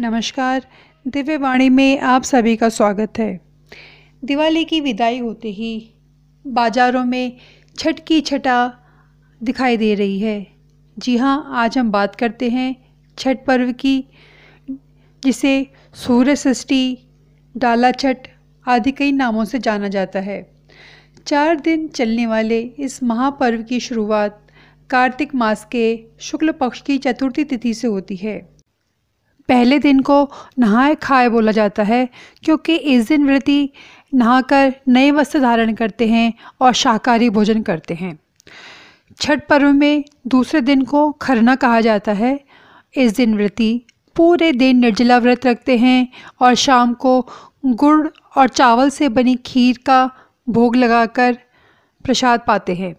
नमस्कार, दिव्य वाणी में आप सभी का स्वागत है। दिवाली की विदाई होते ही बाज़ारों में छठ की छटा दिखाई दे रही है। जी हाँ आज हम बात करते हैं छठ पर्व की जिसे सूर्य षष्ठी डाला छठ आदि कई नामों से जाना जाता है। चार दिन चलने वाले इस महापर्व की शुरुआत कार्तिक मास के शुक्ल पक्ष की चतुर्थी तिथि से होती है। पहले दिन को नहाए खाए बोला जाता है, क्योंकि इस दिन व्रती नहाकर नए वस्त्र धारण करते हैं और शाकाहारी भोजन करते हैं। छठ पर्व में दूसरे दिन को खरना कहा जाता है। इस दिन व्रती पूरे दिन निर्जला व्रत रखते हैं और शाम को गुड़ और चावल से बनी खीर का भोग लगाकर प्रसाद पाते हैं।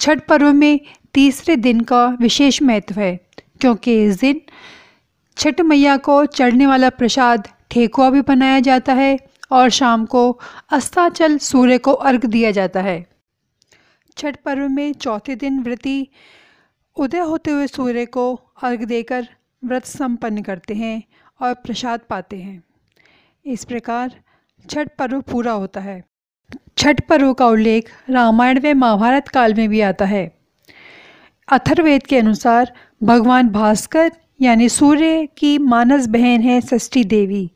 छठ पर्व में तीसरे दिन का विशेष महत्व है, क्योंकि इस दिन छठ मैया को चढ़ने वाला प्रसाद ठेकुआ भी बनाया जाता है और शाम को अस्ताचल सूर्य को अर्घ दिया जाता है। छठ पर्व में चौथे दिन व्रती उदय होते हुए सूर्य को अर्घ देकर व्रत संपन्न करते हैं और प्रसाद पाते हैं। इस प्रकार छठ पर्व पूरा होता है। छठ पर्व का उल्लेख रामायण व महाभारत काल में भी आता है। अथर्वेद के अनुसार भगवान भास्कर यानी सूर्य की मानस बहन है षष्ठी देवी।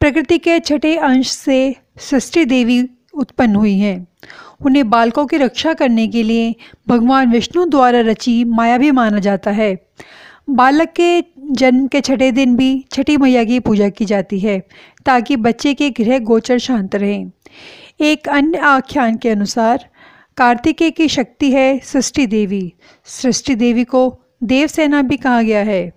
प्रकृति के छठे अंश से षष्ठी देवी उत्पन्न हुई हैं। उन्हें बालकों की रक्षा करने के लिए भगवान विष्णु द्वारा रची माया भी माना जाता है। बालक के जन्म के छठे दिन भी छठी मैया की पूजा की जाती है, ताकि बच्चे के गृह गोचर शांत रहें। एक अन्य आख्यान के अनुसार, कार्तिकेय की शक्ति है सृष्टि देवी। सृष्टि देवी को देवसेना भी कहा गया है।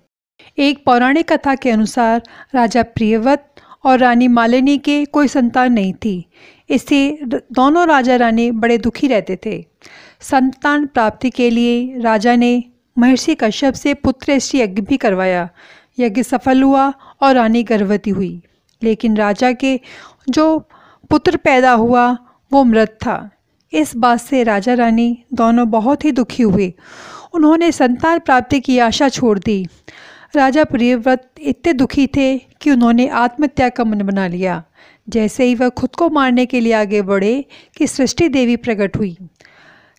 एक पौराणिक कथा के अनुसार, राजा प्रियवत और रानी मालिनी के कोई संतान नहीं थी। इससे दोनों राजा रानी बड़े दुखी रहते थे। संतान प्राप्ति के लिए राजा ने महर्षि कश्यप से पुत्र श्री यज्ञ भी करवाया। यज्ञ सफल हुआ और रानी गर्भवती हुई। लेकिन राजा के जो पुत्र पैदा हुआ, वो मृत था। इस बात से राजा रानी दोनों बहुत ही दुखी हुए। उन्होंने संतान प्राप्ति की आशा छोड़ दी। राजा प्रियव्रत इतने दुखी थे कि उन्होंने आत्महत्या का मन बना लिया। जैसे ही वह खुद को मारने के लिए आगे बढ़े कि सृष्टि देवी प्रकट हुई।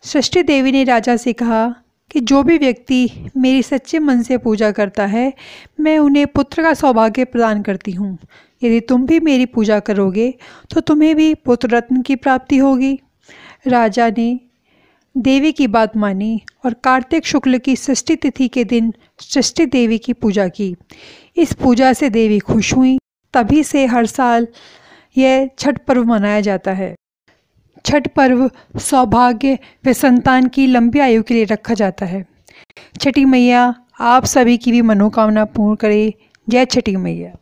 सृष्टि देवी ने राजा से कहा कि जो भी व्यक्ति मेरी सच्चे मन से पूजा करता है, मैं उन्हें पुत्र का सौभाग्य प्रदान करती हूँ। यदि तुम भी मेरी पूजा करोगे तो तुम्हें भी पुत्र रत्न की प्राप्ति होगी। राजा ने देवी की बात मानी और कार्तिक शुक्ल की षष्ठी तिथि के दिन सृष्टि देवी की पूजा की। इस पूजा से देवी खुश हुई, तभी से हर साल यह छठ पर्व मनाया जाता है। छठ पर्व सौभाग्य व संतान की लंबी आयु के लिए रखा जाता है। छठी मैया, आप सभी की भी मनोकामना पूर्ण करें। जय छठी मैया।